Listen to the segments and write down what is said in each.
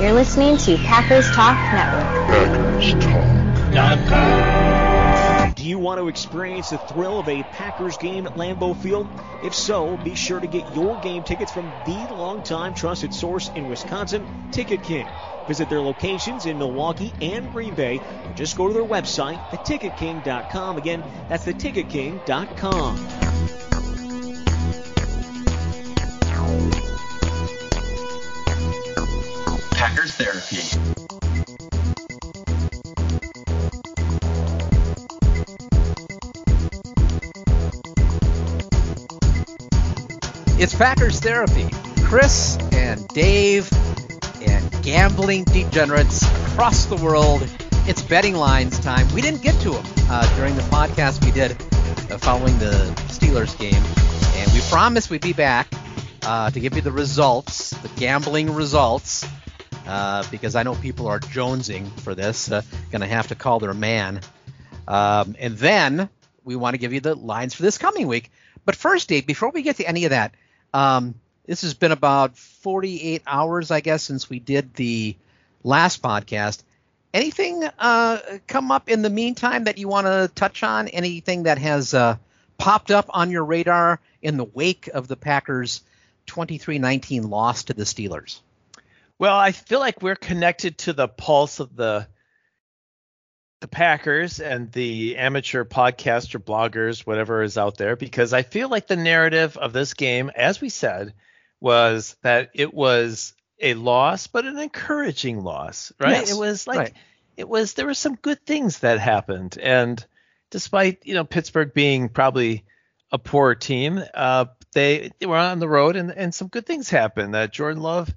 You're listening to Packers Talk Network. PackersTalk.com. Do you want to experience the thrill of a Packers game at Lambeau Field? If so, be sure to get your game tickets from the longtime trusted source in Wisconsin, Ticket King. Visit their locations in Milwaukee and Green Bay, or just go to their website, theticketking.com. Again, that's theticketking.com. It's Packers Therapy. Chris and Dave and gambling degenerates across the world. It's betting lines time. We didn't get to them uh, during the podcast we did uh, following the Steelers game, and we promised we'd be back uh, to give you the results, the gambling results, uh, because I know people are jonesing for this. Uh, Going to have to call their man, um, and then we want to give you the lines for this coming week. But first, Dave, before we get to any of that, um, this has been about 48 hours, I guess, since we did the last podcast. Anything uh, come up in the meantime that you want to touch on? Anything that has uh, popped up on your radar in the wake of the Packers' 23-19 loss to the Steelers? Well, I feel like we're connected to the pulse of the the Packers and the amateur podcaster bloggers, whatever is out there, because I feel like the narrative of this game, as we said, was that it was a loss, but an encouraging loss, right? Yes, it was like right. it was there were some good things that happened, and despite you know Pittsburgh being probably a poor team, uh, they, they were on the road and and some good things happened. Uh, Jordan Love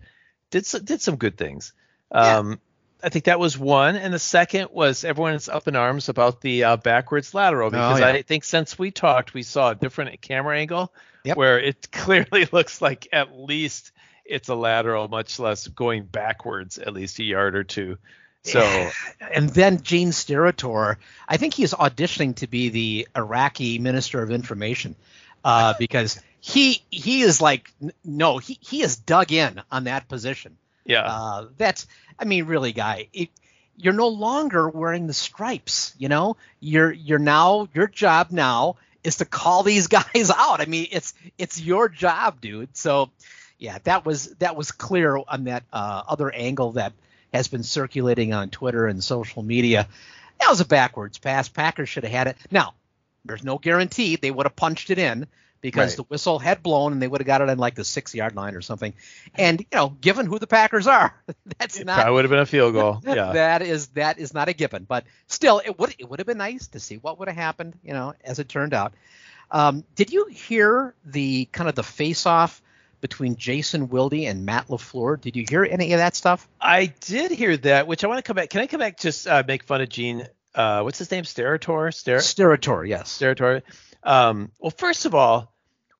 did so, did some good things. Yeah. I think that was one, and the second was everyone's up in arms about the uh, backwards lateral because Oh, yeah. I think since we talked, we saw a different camera angle Yep. where it clearly looks like at least it's a lateral, much less going backwards at least a yard or two. So and then Gene Steratore, I think he is auditioning to be the Iraqi Minister of Information, uh, because he he is like no he he is dug in on that position. Yeah, Uh, that's I mean really guy, it, you're no longer wearing the stripes. You know you're you're now your job now is to call these guys out. I mean it's it's your job, dude. So yeah, that was that was clear on that uh, other angle that has been circulating on Twitter and social media. That was a backwards pass. Packers should have had it. Now, there's no guarantee they would have punched it in because Right. the whistle had blown and they would have got it on like the six yard line or something. And you know, given who the Packers are, that's it not probably would have been a field goal. Yeah, that is that is not a given. But still, it would it would have been nice to see what would have happened. You know, as it turned out. Um, did you hear the kind of the face off between Jason Wilde and Matt Lafleur? Did you hear any of that stuff? I did hear that, which I want to come back. Can I come back just uh, make fun of Gene? Uh, what's his name? Sterator? Ster- Steratore, yes. Sterator. Um, well, first of all,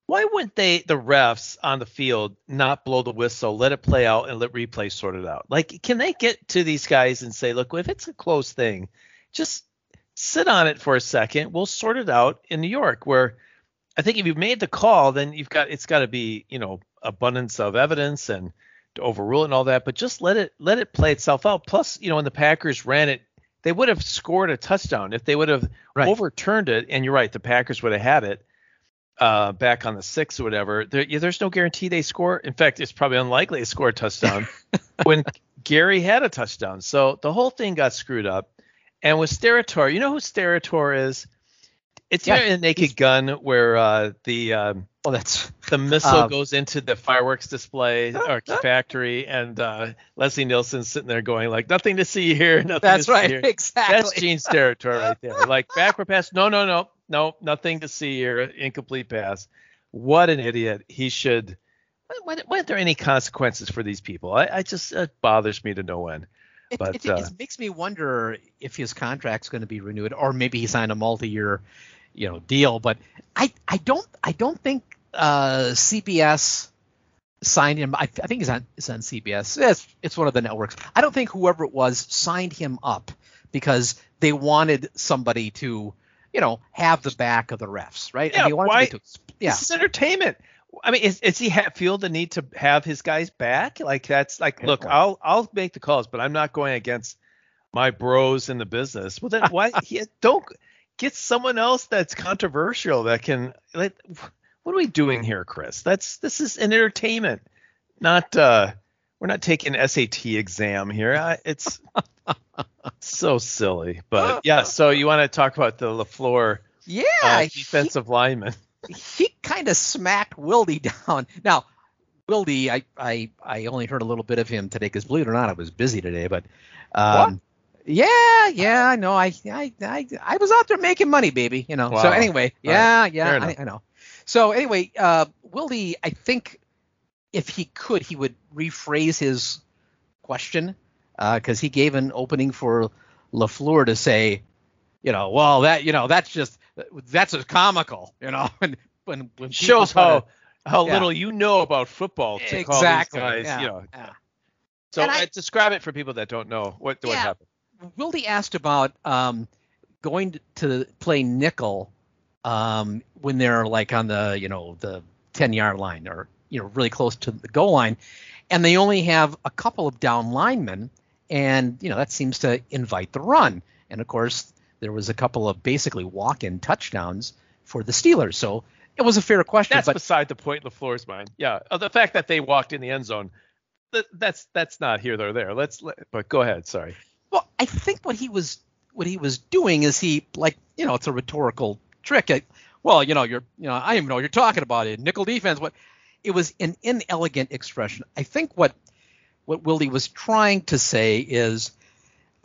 why wouldn't they, the refs on the field, not blow the whistle, let it play out, and let replay sort it out? Like, can they get to these guys and say, look, if it's a close thing, just sit on it for a second. We'll sort it out in New York, where I think if you've made the call, then you've got it's got to be, you know, abundance of evidence and to overrule it and all that. But just let it let it play itself out. Plus, you know, when the Packers ran it, they would have scored a touchdown if they would have Right. overturned it. And you're right, the Packers would have had it uh, back on the sixth or whatever. There, yeah, there's no guarantee they score. In fact, it's probably unlikely they score a touchdown when Gary had a touchdown. So the whole thing got screwed up. And with Sterator, you know who Sterator is? It's Yeah, in Naked Gun where uh, the um, Well, that's the missile Um, goes into the fireworks display or factory, and uh, Leslie Nielsen's sitting there going like, "Nothing to see here, nothing that's to right. here." Exactly. That's Gene's territory right there. Like backward pass, no, no, no, no, nothing to see here, incomplete pass. What an idiot! He should. Why, why aren't there any consequences for these people? I, I just it bothers me to no end. It, But, it, it uh, makes me wonder if his contract's going to be renewed, or maybe he signed a multi-year, you know, deal. But I, I don't, I don't think uh, CBS signed him. I, I think he's on, it's on CBS. It's, it's one of the networks. I don't think whoever it was signed him up because they wanted somebody to, you know, have the back of the refs, right? Yeah, why- to, yeah, This is entertainment. I mean, is, is he ha- feel the need to have his guys back? Like that's like, Yeah. look, I'll I'll make the calls, but I'm not going against my bros in the business. Well, then why he, don't get someone else that's controversial that can. Like, what are we doing here, Chris? That's this is an entertainment, not uh, we're not taking SAT exam here. I, it's so silly, but yeah. So you want to talk about the Lafleur Yeah, uh, he- defensive lineman? he kind of smacked Wildy down. Now, Wildy, I, I I only heard a little bit of him today because believe it or not, I was busy today. But um, yeah, yeah, I know. I, I I I was out there making money, baby. You know. Wow. So anyway, yeah, Fair yeah, I. I know. So anyway, uh, Wildy, I think if he could, he would rephrase his question because he gave an opening for Lafleur to say, you know, well that you know that's just that's just comical, you know, when when, when shows try to- how how Yeah. little you know about football to call exactly. these guys, yeah, you know. yeah. So And I- uh, describe it for people that don't know what what happened. Wildy asked about um, going to, to play nickel um, when they're like on the you know the 10 yard line or you know really close to the goal line, and they only have a couple of down linemen, and you know that seems to invite the run. And of course, there was a couple of basically walk-in touchdowns for the Steelers, so it was a fair question. That's but beside the point. Lafleur's mind. Yeah, uh, the fact that they walked in the end zone, that, that's that's not here nor there. Let's let, but go ahead. Sorry. Well, I think what he was what he was doing is he like you know it's a rhetorical trick. I, well, you know you're you know I don't even know what you're talking about it nickel defense. What it was an inelegant expression. I think what what Wildy was trying to say is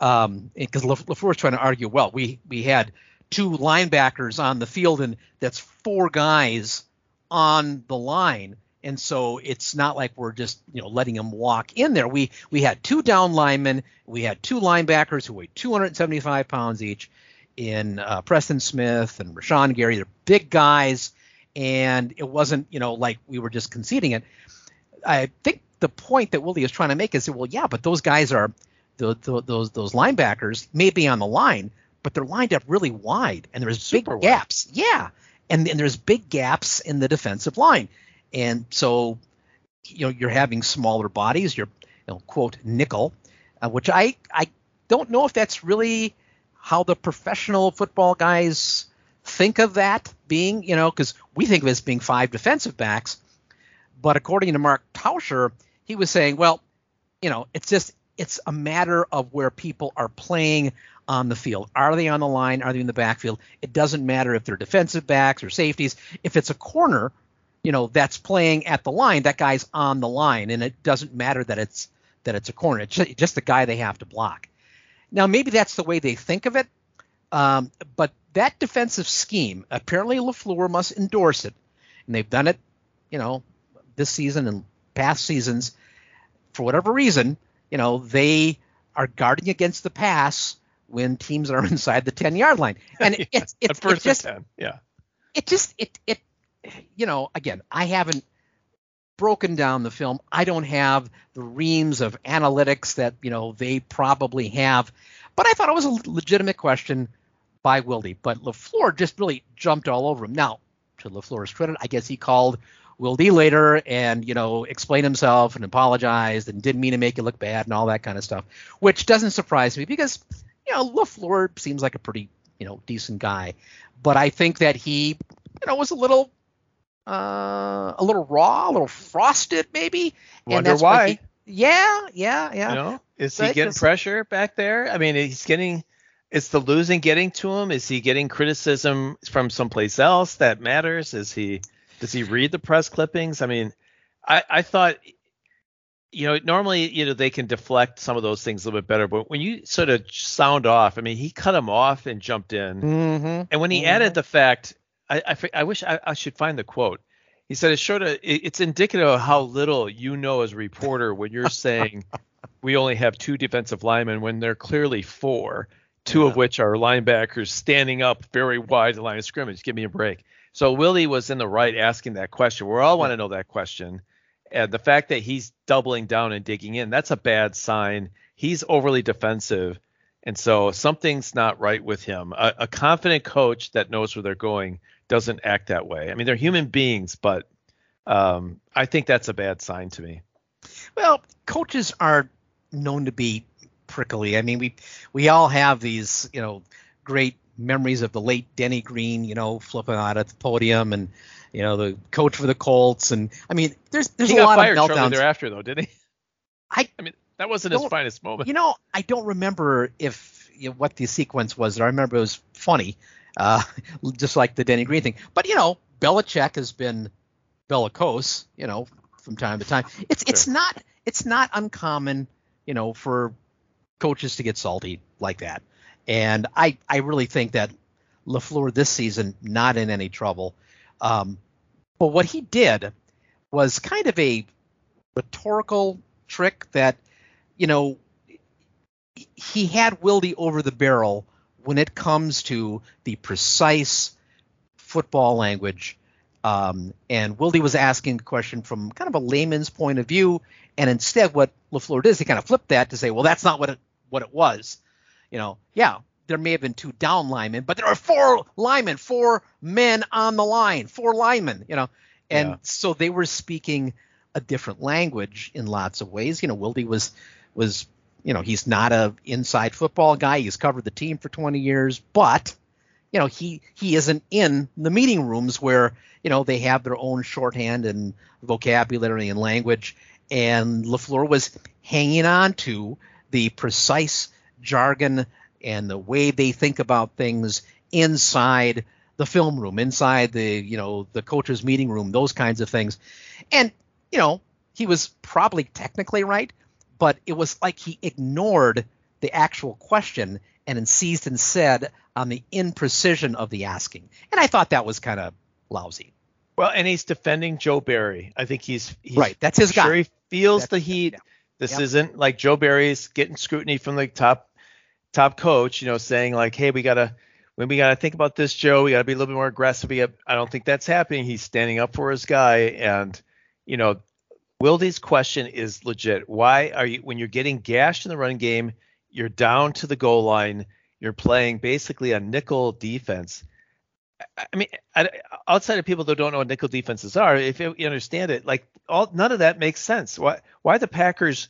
um because Lafleur was trying to argue. Well, we we had two linebackers on the field and that's four guys on the line and so it's not like we're just you know letting them walk in there we we had two down linemen we had two linebackers who weighed 275 pounds each in uh, preston smith and rashan gary they're big guys and it wasn't you know like we were just conceding it. I think the point that wildy is trying to make is that well yeah but those guys are the, the, those those linebackers may be on the line but they're lined up really wide and there's Super big wide. gaps. Yeah. And, and there's big gaps in the defensive line. And so you know you're having smaller bodies. You're you know quote nickel uh, which i i don't know if that's really how the professional football guys think of that being you know because we think of it as being five defensive backs but according to mark tauscher he was saying well you know it's just it's a matter of where people are playing on the field. Are they on the line? Are they in the backfield? It doesn't matter if they're defensive backs or safeties. If it's a corner, you know, that's playing at the line, that guy's on the line, and it doesn't matter that it's that it's a corner. It's just, the guy they have to block. Now, maybe that's the way they think of it, um, but that defensive scheme, apparently Lafleur must endorse it, and they've done it, you know, this season and past seasons. For whatever reason, you know, they are guarding against the pass when teams are inside the 10 yard line. And it, it's, At it's, first it's just, ten. Yeah. it just, it, it, you know, again, I haven't broken down the film. I don't have the reams of analytics that, you know, they probably have. But I thought it was a legitimate question by Wildy. But LaFleur just really jumped all over him. Now, to LaFleur's credit, I guess he called Wildy later and, you know, explained himself and apologized and didn't mean to make you look bad and all that kind of stuff, which doesn't surprise me because, you know, LaFleur seems like a pretty, you know, decent guy. But I think that he, you know, was a little uh, a little raw, a little frosted, maybe. Wonder that's why. he- yeah, yeah, yeah. You know, is he getting pressure back there? I mean, he's getting. Is the losing getting to him? Is he getting criticism from someplace else that matters? Is he? Does he read the press clippings? I mean, I I thought. You know, normally, you know, they can deflect some of those things a little bit better, but when you sort of sound off, I mean, he cut him off and jumped in. Mm-hmm. And when he added the fact, I, I, I wish I, I should find the quote. He said it's sort of it, it's indicative of how little you know as a reporter when you're saying we only have two defensive linemen when they're clearly four, two of which are linebackers standing up very wide the line of scrimmage. Give me a break. So Wildy was in the right asking that question. We all want to know that question. And the fact that he's doubling down and digging in, that's a bad sign. He's overly defensive. And so something's not right with him. A, a confident coach that knows where they're going doesn't act that way. I mean, they're human beings, but Um, I think that's a bad sign to me. Well, coaches are known to be prickly. I mean, we we all have these, you know, great memories of the late Denny Green, you know, flipping out at the podium and you know the coach for the Colts and I mean there's there's he a lot of shortly meltdowns. thereafter, though, didn't he? I I mean, that wasn't his finest moment. you know I don't remember if you know, what the sequence was. I remember it was funny, uh, just like the Denny Green thing. But you know, Belichick has been bellicose, you know, from time to time. It's it's not it's not uncommon, you know, for coaches to get salty like that. And I I really think that Lafleur this season not in any trouble. Um, but what he did was kind of a rhetorical trick that, you know, he had Wildy over the barrel when it comes to the precise football language. Um, and Wildy was asking the question from kind of a layman's point of view, and instead, what Lafleur did is he kind of flipped that to say, "Well, that's not what what it was." You know, yeah, there may have been two down linemen, but there are four linemen, four men on the line, four linemen. You know, and Yeah. so they were speaking a different language in lots of ways. You know, Wildy was was you know he's not a inside football guy. He's covered the team for 20 years, but you know he he isn't in the meeting rooms where you know they have their own shorthand and vocabulary and language. And Lafleur was hanging on to the precise jargon and the way they think about things inside the film room, inside the you know the coach's meeting room, those kinds of things. And you know he was probably technically right, but it was like he ignored the actual question and seized and said on the imprecision of the asking. And I thought that was kind of lousy. Well, and he's defending Joe Barry. I think he's, he's Right, that's his sure guy. he feels That's- the heat. yeah. This Yep. isn't like Joe Barry's getting scrutiny from the top top coach, you know, saying like, "Hey, we gotta when we gotta think about this, Joe. We gotta be a little bit more aggressive." I don't think that's happening. He's standing up for his guy, and you know, Wildy's question is legit. Why are you when you're getting gashed in the running game, you're down to the goal line, you're playing basically a nickel defense. I- mean, outside of people that don't know what nickel defenses are, if you you understand it, like all none of that makes sense. Why why the Packers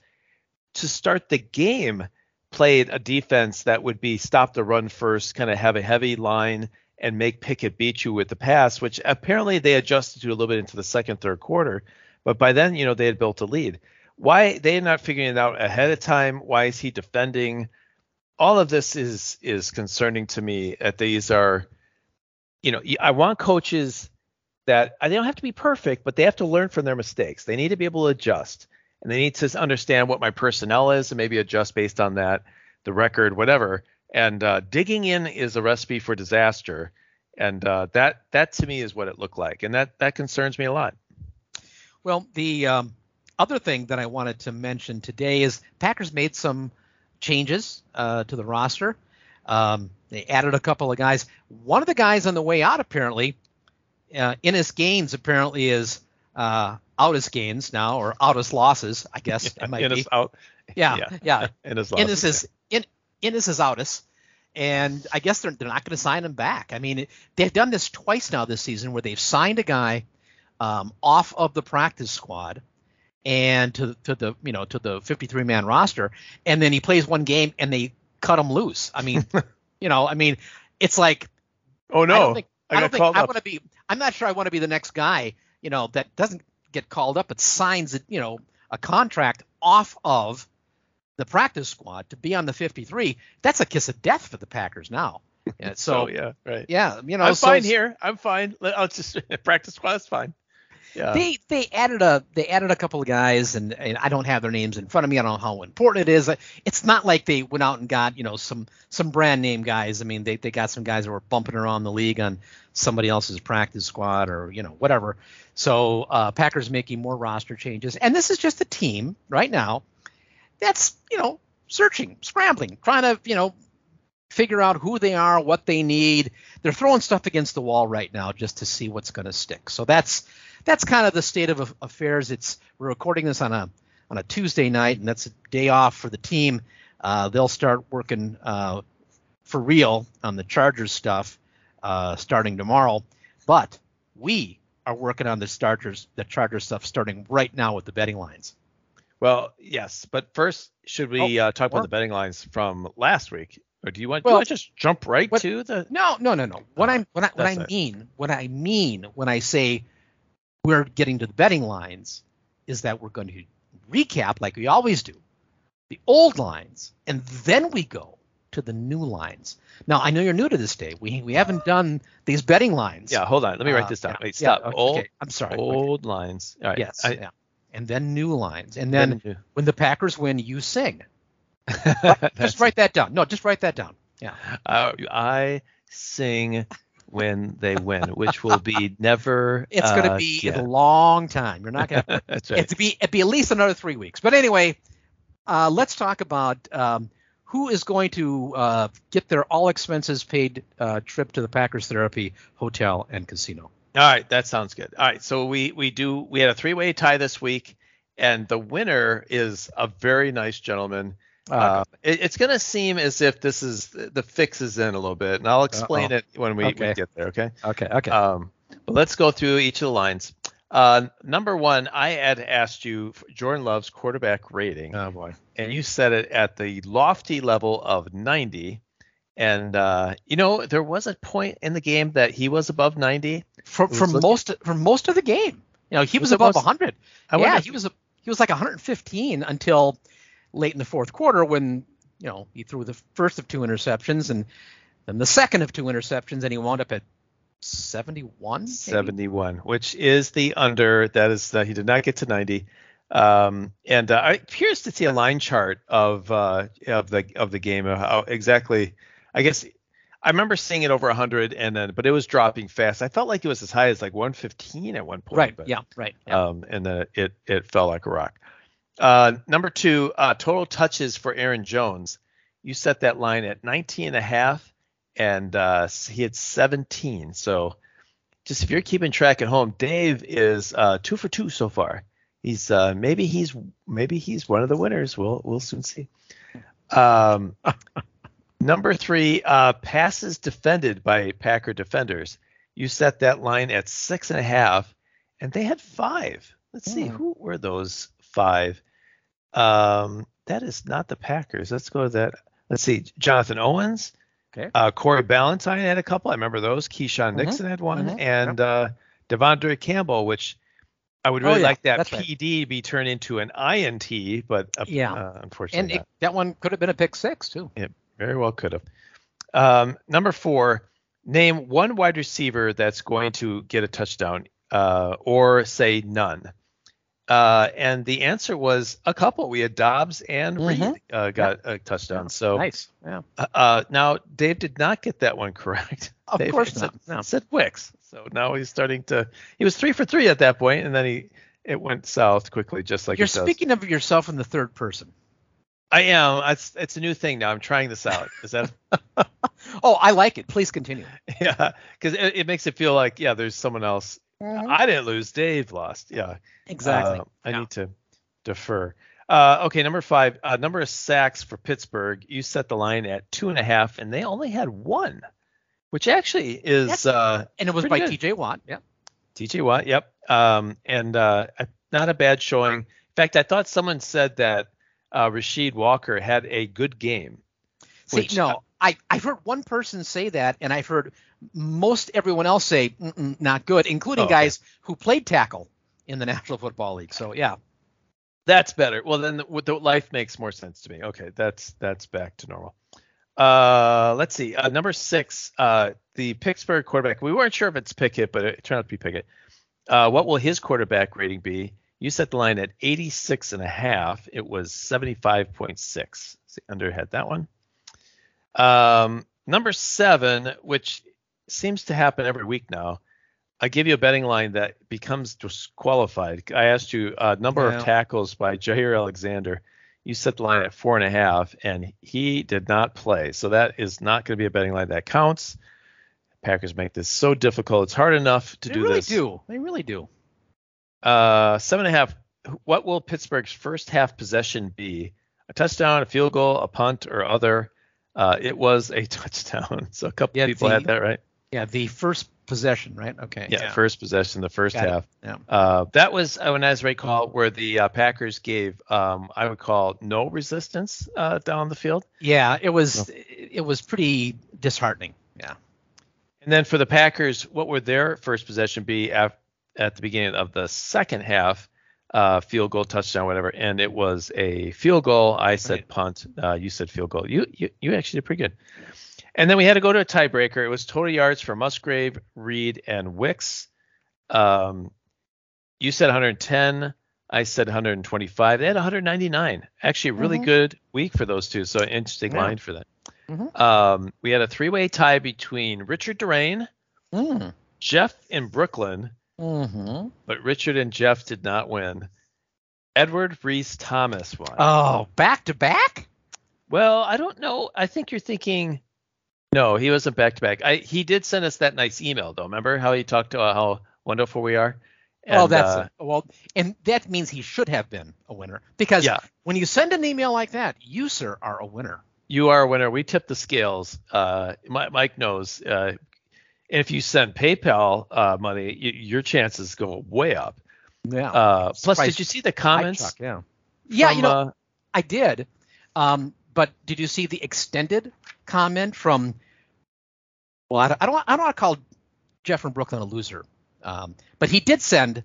to start the game played a defense that would be stop the run first, kind of have a heavy line and make Pickett beat you with the pass, which apparently they adjusted to a little bit into the second, third quarter. But by then, you know, they had built a lead. Why they're not figuring it out ahead of time? Why is he defending? All of this is is concerning to me. That these are, you know, I want coaches that they don't have to be perfect, but they have to learn from their mistakes. They need to be able to adjust, and they need to understand what my personnel is, and maybe adjust based on that, the record, whatever. And uh, digging in is a recipe for disaster, and uh, that that to me is what it looked like, and that that concerns me a lot. Well, the um, other thing that I wanted to mention today is Packers made some changes uh, to the roster. Um, they added a couple of guys. One of the guys on the way out, apparently, uh, Innis Gaines, apparently is uh, out Outis Gaines now, or out Outis losses, I guess it might in be. out, Yeah, yeah. yeah. in his Innis is in, Innis is out Outis, and I guess they're they're not going to sign him back. I mean, they've done this twice now this season, where they've signed a guy um, off of the practice squad and to to the you know to the 53 man roster, and then he plays one game and they cut him loose. I mean, you know, I mean, it's like Oh no, I don't think I I, got don't think called I want to be. I'm not sure I want to be the next guy, you know, that doesn't get called up but signs you know, a contract off of the practice squad to be on the 53. That's a kiss of death for the Packers now. Yeah, so oh yeah, right. yeah, you know, I'm so fine here. I'm fine. I'll just practice squad. That's fine. Yeah. They they added a they added a couple of guys and, and I don't have their names in front of me. I don't know how important it is. It's not like they went out and got you know some some brand name guys. I mean they they got some guys that were bumping around the league on somebody else's practice squad or you know whatever. So uh, Packers making more roster changes and this is just a team right now that's you know searching, scrambling, trying to you know figure out who they are, what they need. They're throwing stuff against the wall right now just to see what's going to stick. So that's that's kind of the state of affairs. It's we're recording this on a on a Tuesday night, and that's a day off for the team. Uh, they'll start working uh, for real on the Chargers stuff uh, starting tomorrow. But we are working on the starters, the Chargers stuff starting right now with the betting lines. Well, yes, but first, should we Oh, uh, talk well- about the betting lines from last week, or do you want? Well, do you want to just jump right what- to the? No, no, no, no. What I what I what I it. mean, what I mean when I say we're getting to the betting lines is that we're going to recap like we always do, the old lines, and then we go to the new lines. Now I know you're new to this, day. We we haven't done these betting lines. Yeah, hold on. Let me write Uh, this down. yeah, Wait, yeah, stop. okay, old, okay. I'm sorry. Okay. old lines. All right. Yes. I, yeah. And then new lines, and then then- when the Packers win, you sing. Just write that down. No, just write that down. Yeah. Uh, I sing when they win, which will be never. It's going to uh, be again. a long time. You're not going to That's right. It'd be it'd be at least another three weeks. But anyway, uh, let's talk about um, who is going to uh, get their all expenses paid uh, trip to the Packers Therapy Hotel and Casino. All right, that sounds good. All right, so we we do we had a three way tie this week, and the winner is a very nice gentleman. Uh, it, it's going to seem as if this is the fix is in a little bit, and I'll explain Uh-oh. it when we, we get there. Okay. okay, okay. Um, but let's go through each of the lines. Uh, number one, I had asked you for Jordan Love's quarterback rating, oh boy. and you set it at the lofty level of 90. And uh, you know, there was a point in the game that he was above 90. For was for looking- most for most of the game, you know, he was, Was above most- 100. I yeah, he was a, he was like 115 until late in the fourth quarter when you know he threw the first of two interceptions and then the second of two interceptions and he wound up at 71. maybe? 71, which is the under. That is that he did not get to 90. Um, and uh, I'm curious to see a line chart of uh, of the of the game of how exactly. I guess I remember seeing it over 100, and then but it was dropping fast. I felt like it was as high as like 115 at one point. Right. but, Yeah. Right. Yeah. Um, and then it it fell like a rock. Uh, number two, uh, total touches for Aaron Jones. You set that line at 19 and a half, and uh, he had 17. So just if you're keeping track at home, Dave is uh, two for two so far. He's uh, maybe he's maybe he's one of the winners. We'll we'll soon see. Um, number three, uh, passes defended by Packer defenders. You set that line at six and a half, and they had five. Let's see Hmm. who were those five. Um, that is not the Packers. Let's go to that. Let's see, Jonathan Owens. Okay. Uh, Corey Ballentine had a couple. I remember those. Keisean Mhm, Nixon had one, mhm, and uh, De'Vondre Campbell, which I would Oh, really yeah, like that that's right. PD be turned into an INT, but uh, Yeah. uh, unfortunately and it, that one could have been a pick six too. not. very well could have. Um, number four, name one wide receiver that's going to get a touchdown, uh, or say none. Uh, and the answer was a couple. We had Doubs and Reed Mhm. uh, got a touchdown. So nice. Yeah. uh, now Dave did not get that one correct. Of Dave course said, not. No. Said Wicks. So now he's starting to. He was three for three at that point, and then he it went south quickly, just like You're it does. speaking of yourself in the third person. I am. It's it's a new thing now. I'm trying this out. Is that? Oh, I like it. Please continue. yeah, because it, it makes it feel like yeah, there's someone else. I didn't lose. Dave lost. Yeah. Exactly. Uh, I need to defer. Uh, okay, number five, uh, number of sacks for Pittsburgh. You set the line at two and a half, and they only had one, which actually is uh, and it was by good. T.J. Watt. Yeah. TJ Watt. Yep. Um, and uh, not a bad showing. In fact, I thought someone said that uh, Rasheed Walker had a good game. See, Which- no, I I've heard one person say that, and I've heard most everyone else say not good, including Oh, okay. guys who played tackle in the National Football League. So yeah. That's better. Well, then the, the life makes more sense to me. Okay, that's that's back to normal. Uh, let's see. Uh, number six, uh, the Pittsburgh quarterback. We weren't sure if it's Pickett, but it turned out to be Pickett. Uh, what will his quarterback rating be? You set the line at 86 and a half. It was 75.6. See, under had that one. Um, number seven, which seems to happen every week now. I give you a betting line that becomes disqualified. I asked you uh, number Yeah. of tackles by Jaire Alexander. You set the line at four and a half, and he did not play. So that is not going to be a betting line that counts. Packers make this so difficult. It's hard enough to they do really this. They do. They really do. Uh, seven and a half. What will Pittsburgh's first half possession be? A touchdown, a field goal, a punt, or other? Uh, it was a touchdown. So a couple Yeah, people the- had that right. Yeah, the first possession, right? Okay. Yeah, first possession, the first Got it. half. Yeah. Uh, that was, uh, when as I recall, where the uh, Packers gave, um, I would call no resistance uh, down the field. Yeah, it was it was pretty disheartening. Yeah. And then for the Packers, what would their first possession be at, at the beginning of the second half? Uh, field goal, touchdown, whatever. And it was a field goal. I said Right. punt. Uh, you said field goal. You, you you actually did pretty good. And then we had to go to a tiebreaker. It was total yards for Musgrave, Reed, and Wicks. Um, you said 110. I said 125. They had 199. Actually, a really Mhm. good week for those two. So interesting Yeah. line for that. Mhm. Um, we had a three-way tie between Richard Durain, Mm. Jeff in Brooklyn, hmm but Richard and Jeff did not win. Edward Reese Thomas won. Oh, back to back? well, I don't know. I think you're thinking. No, he wasn't back to back. I he did send us that nice email though. Remember how he talked about how wonderful we are? Oh, And, that's uh, well, and that means he should have been a winner because Yeah. when you send an email like that, you sir are a winner. you are a winner. We tip the scales. Uh, Mike knows. Uh, and if you send PayPal uh, money, y- your chances go way up. Yeah. Uh, plus, did you see the comments? yeah. Yeah, from, you know, uh, I did. Um, but did you see the extended comment from? Well, I don't. I don't, I don't want to call Jeff from Brooklyn a loser, um, but he did send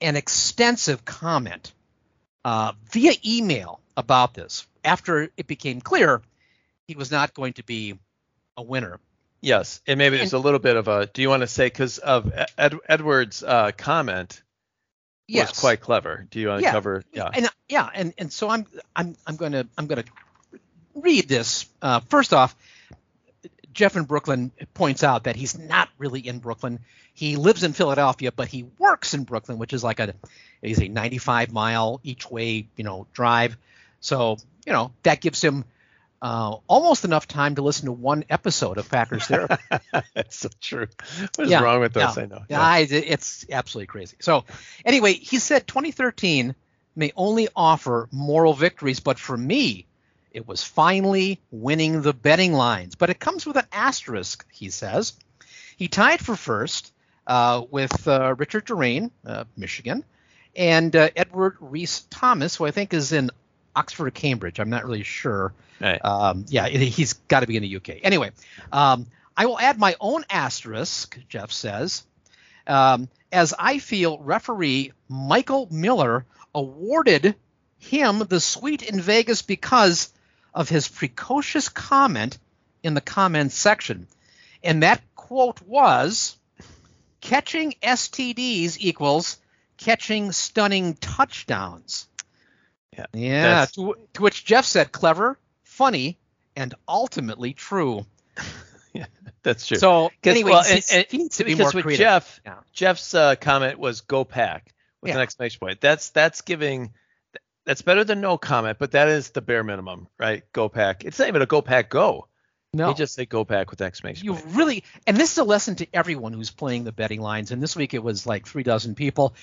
an extensive comment uh, via email about this after it became clear he was not going to be a winner. Yes, and maybe there's a little bit of a. Do you want to say because of Ed, Edward's uh, comment Yes, was quite clever? Do you want to Yeah. cover? Yeah. and yeah, and and so I'm I'm I'm going to I'm going to read this. Uh, first off, Jeff in Brooklyn points out that he's not really in Brooklyn. He lives in Philadelphia, but he works in Brooklyn, which is like a he's a 95 mile each way you know drive. So you know that gives him uh, almost enough time to listen to one episode of Packers Therapy. That's so true. What is Yeah, wrong with us? yeah. I know. Yeah, I, it's absolutely crazy. So, anyway, he said 2013 may only offer moral victories, but for me, it was finally winning the betting lines. But it comes with an asterisk, he says. He tied for first uh, with uh, Richard Durain, uh, Michigan, and uh, Edward Reese Thomas, who I think is in Oxford or Cambridge. I'm not really sure. Right. Um, yeah, he's got to be in the UK. Anyway, um, I will add my own asterisk, Jeff says, um, as I feel referee Michael Miller awarded him the suite in Vegas because of his precocious comment in the comments section. And that quote was catching STDs equals catching stunning touchdowns. Yeah, Yeah. To, to which Jeff said, clever, funny, and ultimately true. yeah, That's true. So anyway, well, he's- and- and- he needs to be because with creative. Jeff, Yeah. Jeff's uh, comment was "Go Pack" with Yeah. an exclamation point. That's that's giving. That's better than no comment, but that is the bare minimum, right? Go Pack. It's not even a Go Pack Go. No. He just say Go Pack with an exclamation you point. really and this is a lesson to everyone who's playing the betting lines and this week it was like three dozen people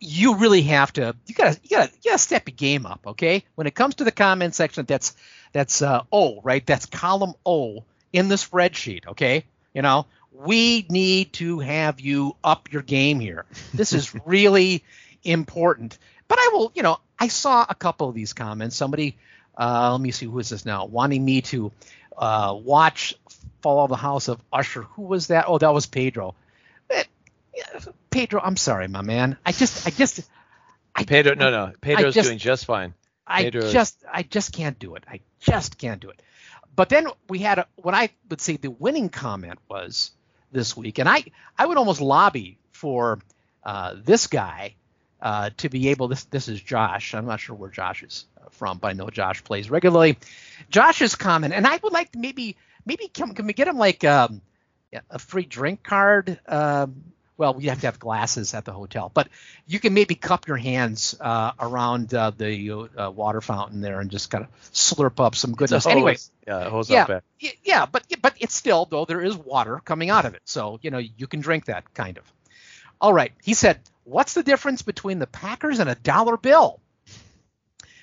you really have to you gotta you gotta you gotta step your game up okay? When it comes to the comment section that's that's uh o right? That's column o in the spreadsheet okay? You know we need to have you up your game here. This is really important. But i will you know i saw a couple of these comments. Somebody uh, let me see who is this now? Wanting me to uh, watch Fall of the House of Usher. Who was that? Oh, that was Pedro. Pedro, I'm sorry, my man. I just, I just, I, Pedro, no, no, Pedro's just- doing just fine. I Pedro just, I just can't do it. I just can't do it. But then we had a, what I would say the winning comment was this week, and I, I would almost lobby for uh, this guy uh, to be able. This, this is Josh. I'm not sure where Josh is from, but I know Josh plays regularly. Josh's comment, and I would like to maybe, maybe can, can we get him like um, a free drink card? Um, well, we have to have glasses at the hotel, but you can maybe cup your hands uh, around uh, the uh, water fountain there and just kind of slurp up some goodness. Anyway, yeah, yeah, yeah, but but it's still though there is water coming out of it, so you know you can drink that kind of. All right, he said, "What's the difference between the Packers and a dollar bill?"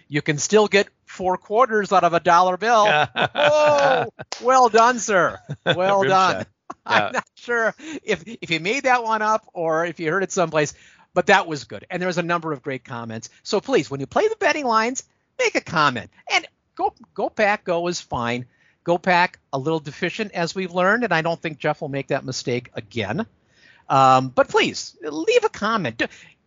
You can still get four quarters out of a dollar bill. oh, well done, sir. Well done. I'm not sure if if you made that one up or if you heard it someplace, but that was good. And there was a number of great comments. So please, when you play the betting lines, make a comment. And go go pack go is fine. Go pack a little deficient as we've learned, and I don't think Jeff will make that mistake again. Um, but please leave a comment.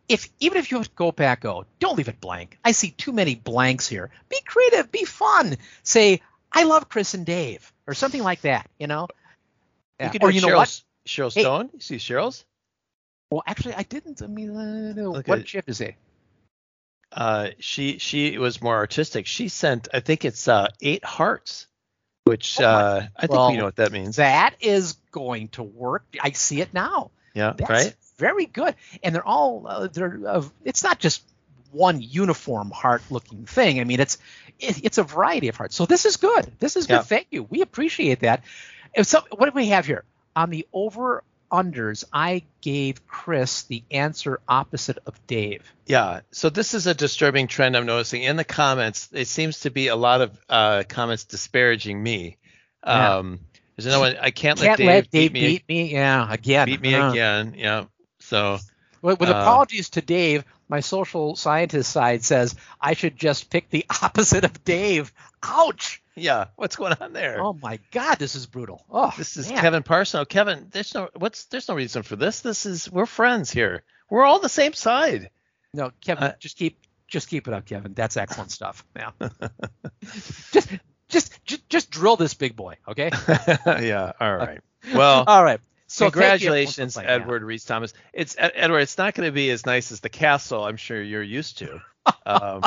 If even if you go pack go, don't leave it blank. I see too many blanks here. Be creative, be fun. Say I love Chris and Dave or something like that. You know. You Yeah. could Or you know Cheryl, what? Cheryl Hey. Stone. You see Cheryl's? Well, actually, I didn't. I mean, uh, Look what at- shift is it? Uh, she she was more artistic. She sent I think it's uh eight hearts, which Oh uh I think well, we know what that means. That is going to work. I see it now. yeah, That's right. very good. And they're all uh, they're uh, it's not just one uniform heart looking thing. I mean, it's it, it's a variety of hearts. So this is good. This is good. Thank you. We appreciate that. If so, what do we have here on the over unders? I gave Chris the answer opposite of Dave. Yeah. So this is a disturbing trend I'm noticing in the comments. It seems to be a lot of uh, comments disparaging me. Yeah. Um, there's no one. I can't, Can't let Dave, let Dave beat me. beat me. Yeah, again. beat me Uh, again. Yeah. So With, with Uh, apologies to Dave, my social scientist side says I should just pick the opposite of Dave. Ouch! Yeah, what's going on there? Oh my God, this is brutal. Oh, this is man. Kevin Parson. Kevin, there's no what's there's no reason for this. This is we're friends here. We're all the same side. No, Kevin, Uh, just keep just keep it up, Kevin. That's excellent stuff. Yeah. just, just just just drill this big boy, okay? yeah. All right. Well, All right. So thank you everyone for congratulations, yeah. Edward Reese Thomas. It's Edward. It's not going to be as nice as the castle. I'm sure you're used to. Um,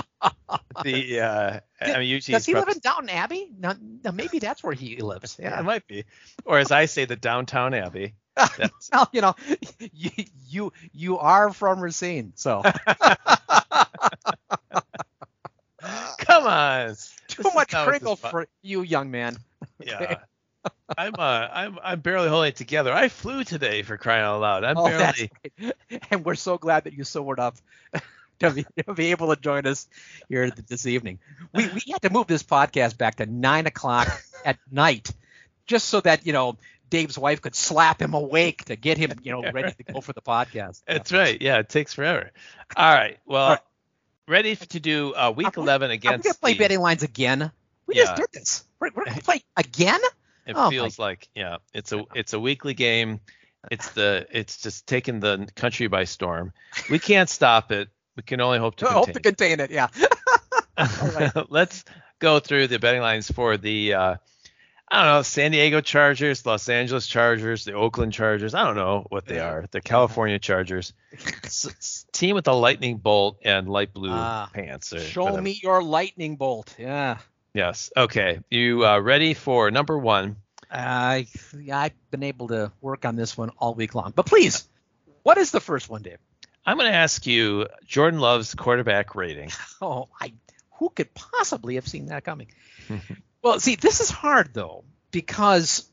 the uh, I mean, usually Does he live in Downton Abbey? No, no, maybe that's where he lives. Yeah, Yeah. it might be. Or as I say, the downtown Abbey. Well, you know, you you you are from Racine, so Come on. too This much not what this Pringle fu- for you, young man. Yeah. I'm uh I'm I'm barely holding it together. I flew today for crying out loud. I'm Oh, barely great. And we're so glad that you sobered up to be, to be able to join us here this evening. We, we had to move this podcast back to nine o'clock at night just so that, you know, Dave's wife could slap him awake to get him, you know, ready to go for the podcast. That's right. Yeah, it takes forever. All right. Well, All right. ready to do uh, week Are we- 11 Are we against going to play the- betting lines again? We Yeah. just did this. We're, we're going to play again? It Oh, my- feels like yeah, it's a it's a weekly game. It's the it's just taking the country by storm. We can't stop it. We can only hope to I hope to contain. contain it, yeah. Let's go through the betting lines for the uh, I don't know San Diego Chargers, Los Angeles Chargers, the Oakland Chargers. I don't know what they are. The California Chargers. Team with a lightning bolt and light blue Ah, pants. Show whatever. me your lightning bolt. Yeah. Yes. Okay. You uh, ready for number one? I I've been able to work on this one all week long. But please, what is the first one, Dave? I'm going to ask you Jordan Love's quarterback rating. Oh, I who could possibly have seen that coming? well, see, this is hard though because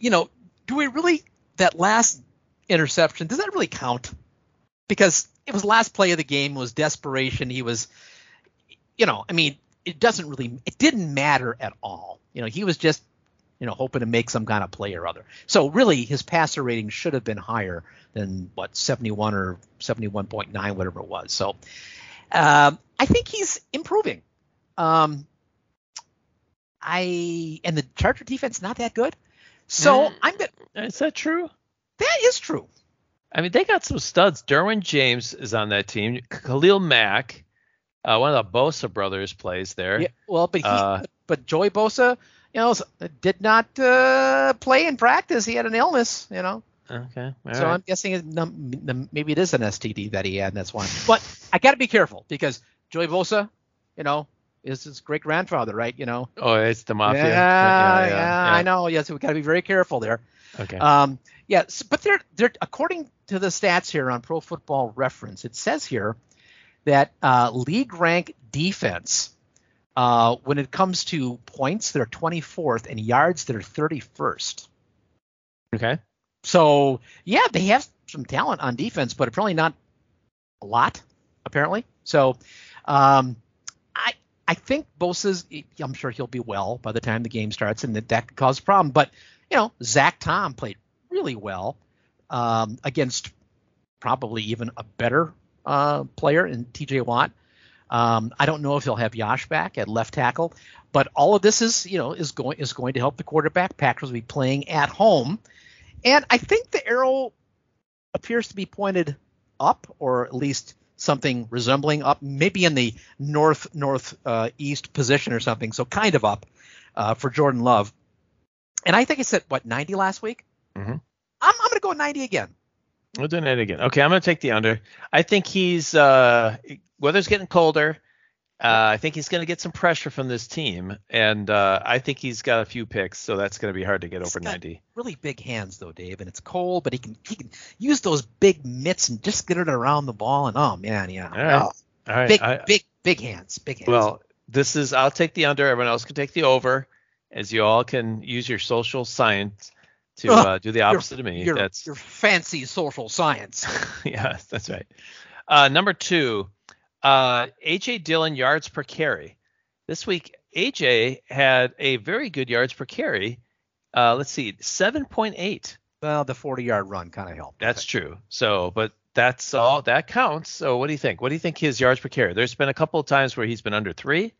you know, do we really that last interception does that really count? Because it was last play of the game was desperation. He was, you know, I mean, it doesn't really, it didn't matter at all. You know, he was just, you know, hoping to make some kind of play or other. So really, his passer rating should have been higher than what 71 or 71.9, whatever it was. So um, I think he's improving. Um, I and the Charger defense not that good. So Mm. I'm gonna, Is that true? that is true. I mean, they got some studs. Derwin James is on that team. Khalil Mack, uh, one of the Bosa brothers, plays there. Yeah, well, but he, Uh, but Joey Bosa, you know, did not uh, play in practice. He had an illness, you know. Okay. all so right. I'm guessing it, num- num- maybe it is an STD that he had, and that's why. But I got to be careful because Joey Bosa, you know, is his great grandfather, right? You know. Oh, it's the mafia. Yeah, yeah, I know. Yes, we got to be very careful there. Okay. Um, yeah, but they're they're according to the stats here on Pro Football Reference, it says here that uh, league rank defense, uh, when it comes to points, they're 24th, and yards, they're 31st. okay. So yeah, they have some talent on defense, but apparently not a lot. Apparently, so um, I I think Bosa's. I'm sure he'll be well by the time the game starts, and that that could cause a problem. But you know, Zach Tom played really well um, against probably even a better uh, player in TJ Watt. Um, I don't know if he'll have Yosh back at left tackle, but all of this is, you know, is going is going to help the quarterback. Packers will be playing at home, and I think the arrow appears to be pointed up, or at least something resembling up, maybe in the north north uh, east position or something. So kind of up uh, for Jordan Love. And I think I said what 90 last week. Mhm. I'm I'm going to go 90 again. We're doing it again. Okay, I'm going to take the under. I think he's uh, weather's getting colder. Uh, I think he's going to get some pressure from this team, and uh, I think he's got a few picks, so that's going to be hard to get He's over 90. Really big hands though, Dave, and it's cold, but he can he can use those big mitts and just get it around the ball. And oh man, yeah, All right. Oh, All right. big I- big big hands, big hands. well, this is I'll take the under. Everyone else can take the over, as you all can use your social science to Ugh, uh, do the opposite of me. your, That's your fancy social science. yeah, that's right. Uh, number two, uh, AJ Dillon yards per carry. This week, AJ had a very good yards per carry. Uh, let's see, 7.8. well, the 40 yard run kind of helped. That's true. So, but that's all that counts. So, what do you think? What do you think his yards per carry? There's been a couple of times where he's been under three.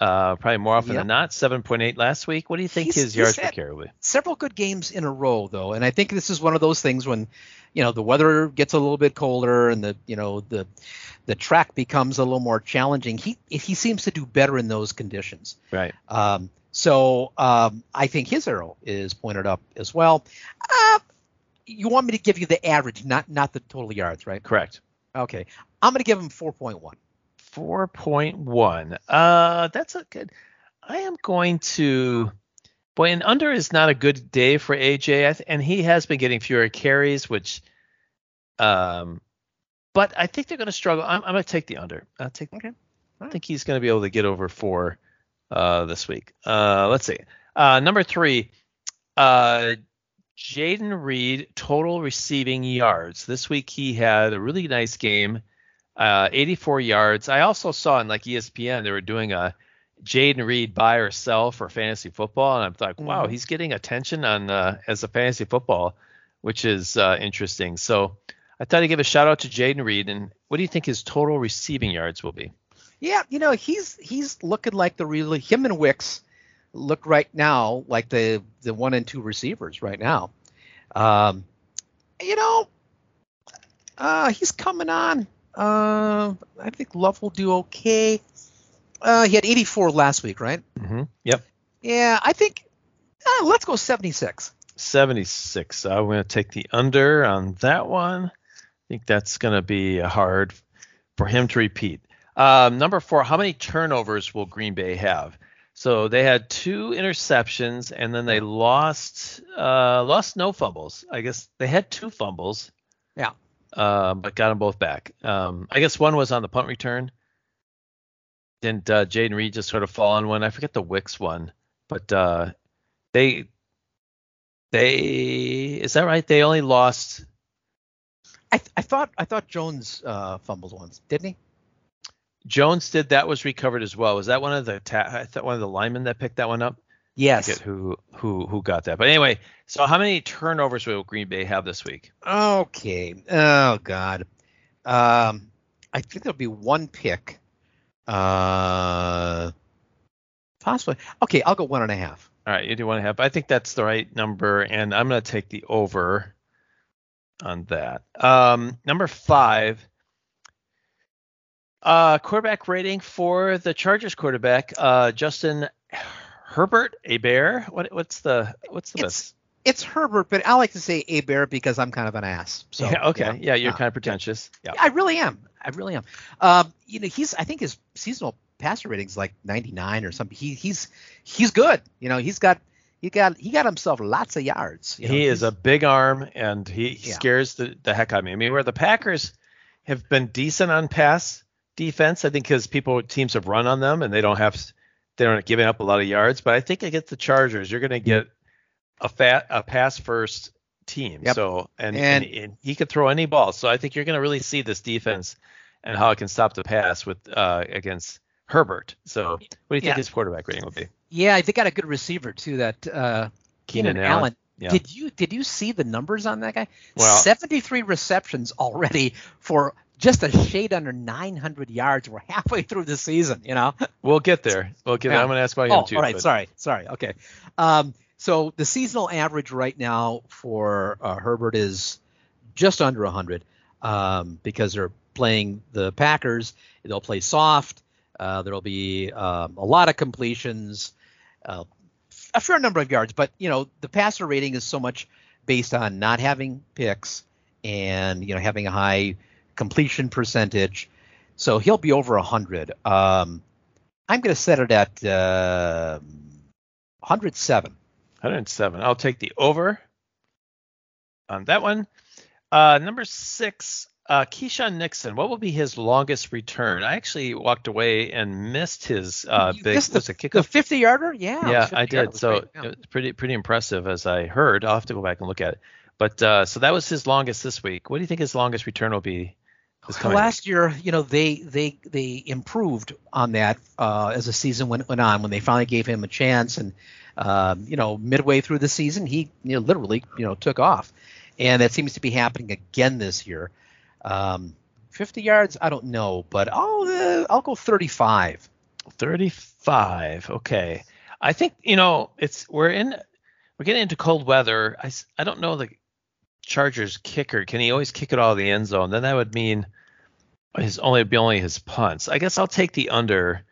Uh, probably more often Yep. than not. 7.8 last week. What do you think He's- his yards per carry will be? several good games in a row though and i think this is one of those things when you know the weather gets a little bit colder and the you know the the track becomes a little more challenging he he seems to do better in those conditions Right. um, so um, i think his arrow is pointed up as well uh, you want me to give you the average not not the total yards right Correct. okay i'm going to give him 4.1 4.1. Uh, that's a good. I am going to. Boy, and under is not a good day for AJ, th- and he has been getting fewer carries, which. Um, but I think they're going to struggle. I'm, I'm going to take the under. I'll take. Okay. I think he's going to be able to get over four uh, this week. Uh, let's see. Uh, number three, uh, Jayden Reed total receiving yards. This week he had a really nice game, uh, 84 yards. I also saw in like ESPN they were doing a Jayden Reed buy or sell for fantasy football, and I'm like, wow, Mhm. he's getting attention on uh, as a fantasy football, which is uh, interesting. So I thought I'd give a shout out to Jayden Reed. And what do you think his total receiving yards will be? Yeah, you know, he's he's looking like the really him and Wicks look right now like the the one and two receivers right now. Um, you know, uh, he's coming on. Uh, I think Love will do okay. Uh, he had 84 last week, right? Mm-hmm. Yep. Yeah, I think. Uh, let's go 76. 76. I'm going to take the under on that one. I think that's going to be hard for him to repeat. Um, number four, how many turnovers will Green Bay have? So they had two interceptions and then they lost uh, lost no fumbles. I guess they had two fumbles. Yeah. Um, but got them both back. Um, I guess one was on the punt return. Didn't uh, Jayden Reed just sort of fall on one? I forget the Wicks one, but uh, they they is that right? They only lost. I, I thought I thought Jones uh, fumbled once, didn't he? Jones did that was recovered as well. Was that one of the ta- I thought one of the linemen that picked that one up? Yes. who who who got that. But anyway, so how many turnovers will Green Bay have this week? Okay. Oh God. Um, I think there'll be one pick. Uh, possibly. Okay, I'll go one and a half. All right, you do one and a half. I think that's the right number, and I'm going to take the over on that. Um, number five, uh, quarterback rating for the Chargers quarterback, uh, Justin Herbert, a bear. What what's the what's the It's- best? It's Herbert, but I like to say a bear because I'm kind of an ass. So yeah, okay, yeah, you're Ah. kind of pretentious. Yeah. I really am. I really am. Um, you know, he's. I think his seasonal passer rating's like 99 or something. He, he's he's good. You know, he's got he got he got himself lots of yards. You know, he is a big arm and he, he Yeah. scares the, the heck out of me. I mean, where the Packers have been decent on pass defense, I think because people teams have run on them and they don't have they don't giving up a lot of yards. But I think against the Chargers, you're going to get a fat a pass first team. Yep. So and, and And- and he could throw any ball. So I think you're going to really see this defense and how it can stop the pass with uh, against Herbert. So what do you think Yeah. his quarterback rating will be? Yeah, they got a good receiver too. That uh, Keenan Keenan Allen. Allen. Yeah. Did you did you see the numbers on that guy? Well- 73 receptions already for just a shade under 900 yards. We're halfway through the season, you know. We'll get there. We'll get. Yeah. I'm going to ask about him Oh, too. all right. but- Sorry. Sorry. Okay. Um, so the seasonal average right now for uh, Herbert is just under 100 um, because they're playing the Packers. They'll play soft. Uh, there'll be um, a lot of completions, uh, a fair number of yards, but you know the passer rating is so much based on not having picks and you know having a high completion percentage. So he'll be over 100. Um, I'm going to set it at uh, 107. 107. I'll take the over on that one. Uh, number six, uh, Keisean Nixon. What will be his longest return? I actually walked away and missed his uh, big. missed Was the, the 50 yarder? Yeah. yeah, I did. So great, yeah. it was pretty pretty impressive as I heard. I'll have to go back and look at it. But uh, so that was his longest this week. What do you think his longest return will be this coming week? Last year, you know, they they they improved on that uh, as the season went, went on when they finally gave him a chance, and um, you know, midway through the season, he you know literally you know took off, and that seems to be happening again this year. Um, 50 yards, I don't know, but I'll uh, I'll go 35. 35. Okay. I think you know it's we're in we're getting into cold weather. I I don't know the Chargers kicker. Can he always kick it out of the end zone? Then that would mean his only be only his punts. I guess I'll take the under.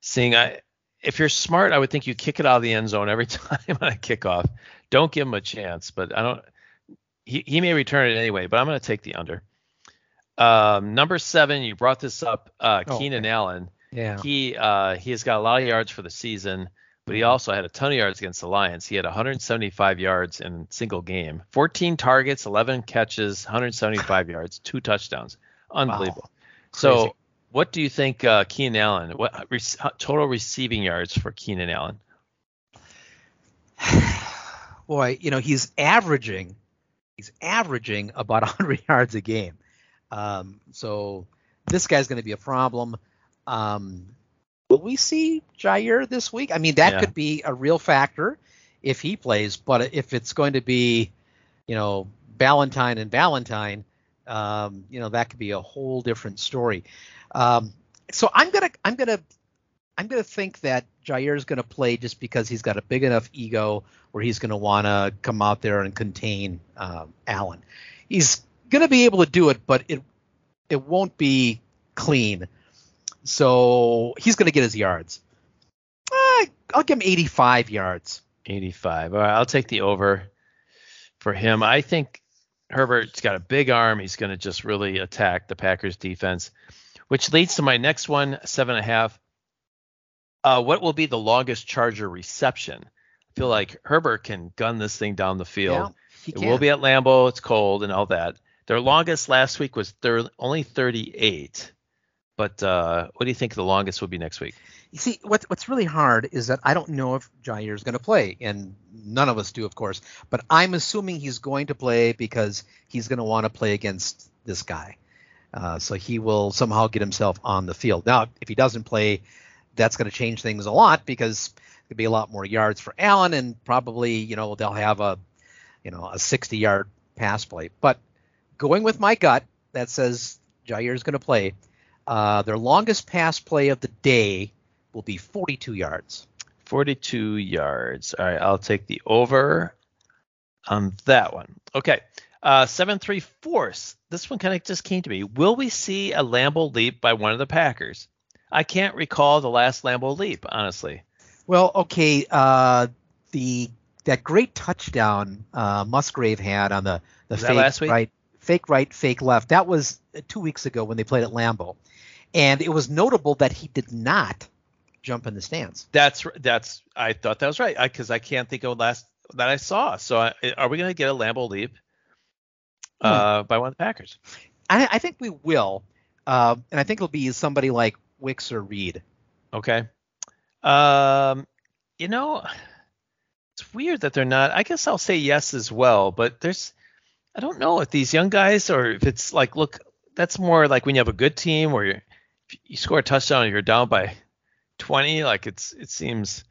Seeing I if you're smart, I would think you kick it out of the end zone every time on a kickoff. Don't give him a chance, but I don't. He he may return it anyway, but I'm going to take the under. Um, number seven, you brought this up, uh, Oh, Keenan okay. Allen. Yeah. He uh, he has got a lot of yards for the season, but he also had a ton of yards against the Lions. He had 175 yards in a single game, 14 targets, 11 catches, 175 yards, two touchdowns. Unbelievable. Crazy. So, what do you think, uh, Keenan Allen? What re- total receiving yards for Keenan Allen? boy, you know, he's averaging he's averaging about 100 yards a game. Um, so this guy's going to be a problem. Um, will we see Jaire this week? I mean, that Yeah. could be a real factor if he plays, but if it's going to be, you know, Valentine and Valentine, um, you know, that could be a whole different story. Um, so I'm gonna I'm gonna I'm gonna think that Jaire is gonna play just because he's got a big enough ego where he's gonna want to come out there and contain um, Allen. He's gonna be able to do it, but it it won't be clean. So he's gonna get his yards. Uh, I'll give him 85 yards. 85. All right, I'll take the over for him. I think Herbert's got a big arm. He's going to just really attack the Packers defense, which leads to my next one, seven and a half. Uh, what will be the longest Charger reception? I feel like Herbert can gun this thing down the field. Yeah, it can. will be at Lambeau. It's cold and all that. Their longest last week was thir- only 38. But uh, what do you think the longest will be next week? You see, what, what's really hard is that I don't know if Jaire is going to play, and none of us do, of course. But I'm assuming he's going to play because he's going to want to play against this guy. Uh, so he will somehow get himself on the field. Now, if he doesn't play, that's going to change things a lot because there'll be a lot more yards for Allen, and probably you know they'll have a you know a 60 yard pass play. But going with my gut that says Jaire is going to play, uh, their longest pass play of the day will be 42 yards. 42 yards. All right, I'll take the over on that one. Okay. Uh, seven three fourths. This one kind of just came to me. Will we see a Lambeau leap by one of the Packers? I can't recall the last Lambeau leap, honestly. Well, okay, uh, the that great touchdown uh, Musgrave had on the the Was fake last week? right, fake right, fake left. That was two weeks ago when they played at Lambeau, and it was notable that he did not jump in the stands. That's that's. I thought that was right because I, can't think of last that I saw. So I, are we going to get a Lambeau leap uh, by one of the Packers? I, I think we will, uh, and I think it'll be somebody like Wicks or Reed. Okay. Um, you know, it's weird that they're not. I guess I'll say yes as well, but there's, I don't know if these young guys or if it's like, look, that's more like when you have a good team where you you score a touchdown and you're down by 20. Like it's it seems